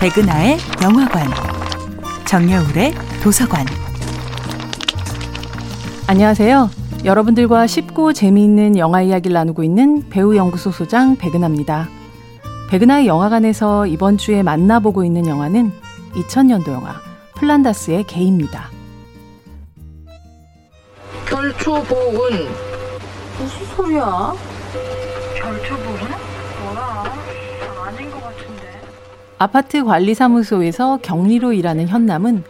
백은하의 영화관, 정여울의 도서관. 안녕하세요. 여러분들과 쉽고 재미있는 영화 이야기를 나누고 있는 배우 연구소 소장 백은하입니다. 백은하의 영화관에서 이번 주에 만나보고 있는 영화는 2000년도 영화 플란다스의 개입니다. 결초보은 무슨 소리야? 결초보은? 뭐야? 아닌 것 같은데. 아파트 관리사무소에서 격리로 일하는 현남은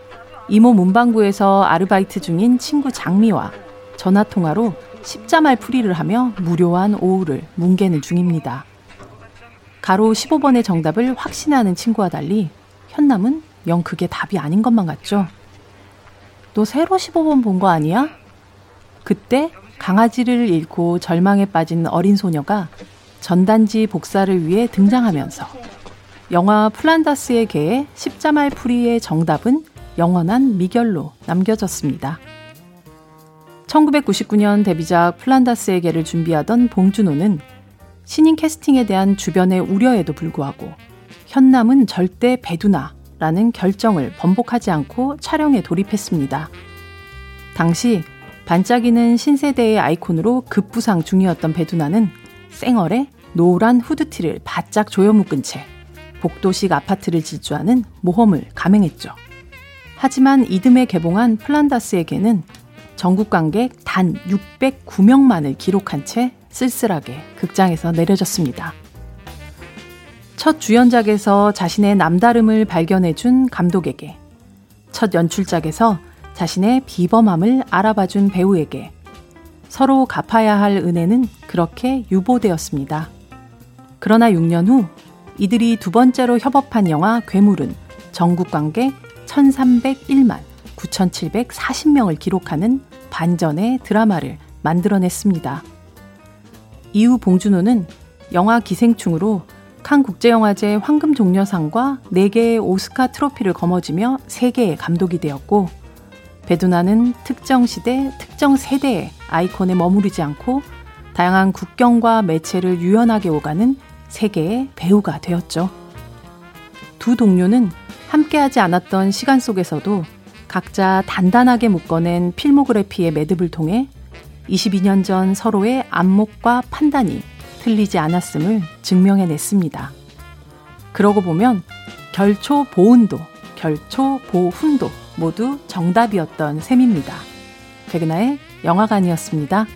이모 문방구에서 아르바이트 중인 친구 장미와 전화통화로 십자말 풀이를 하며 무료한 오후를 뭉개는 중입니다. 가로 15번의 정답을 확신하는 친구와 달리 현남은 영 그게 답이 아닌 것만 같죠. 너 세로 15번 본 거 아니야? 그때 강아지를 잃고 절망에 빠진 어린 소녀가 전단지 복사를 위해 등장하면서 영화 플란다스의 개의 십자말 풀이의 정답은 영원한 미결로 남겨졌습니다. 1999년 데뷔작 플란다스의 개를 준비하던 봉준호는 신인 캐스팅에 대한 주변의 우려에도 불구하고 현남은 절대 배두나라는 결정을 번복하지 않고 촬영에 돌입했습니다. 당시 반짝이는 신세대의 아이콘으로 급부상 중이었던 배두나는 쌩얼에 노란 후드티를 바짝 조여묶은 채 복도식 아파트를 질주하는 모험을 감행했죠. 하지만 이듬해 개봉한 플란다스에게는 전국 관객 단 609명만을 기록한 채 쓸쓸하게 극장에서 내려졌습니다. 첫 주연작에서 자신의 남다름을 발견해준 감독에게, 첫 연출작에서 자신의 비범함을 알아봐준 배우에게 서로 갚아야 할 은혜는 그렇게 유보되었습니다. 그러나 6년 후 이들이 두 번째로 협업한 영화 괴물은 전국 관객 1301만 9740명을 기록하는 반전의 드라마를 만들어냈습니다. 이후 봉준호는 영화 기생충으로 칸 국제영화제 황금종려상과 4개의 오스카 트로피를 거머쥐며 세계의 감독이 되었고 베두나는 특정 시대, 특정 세대의 아이콘에 머무르지 않고 다양한 국경과 매체를 유연하게 오가는 세계의 배우가 되었죠. 두 동료는 함께하지 않았던 시간 속에서도 각자 단단하게 묶어낸 필모그래피의 매듭을 통해 22년 전 서로의 안목과 판단이 틀리지 않았음을 증명해냈습니다. 그러고 보면 결초 보은도, 결초 보훈도 모두 정답이었던 셈입니다. 백은하의 영화관이었습니다.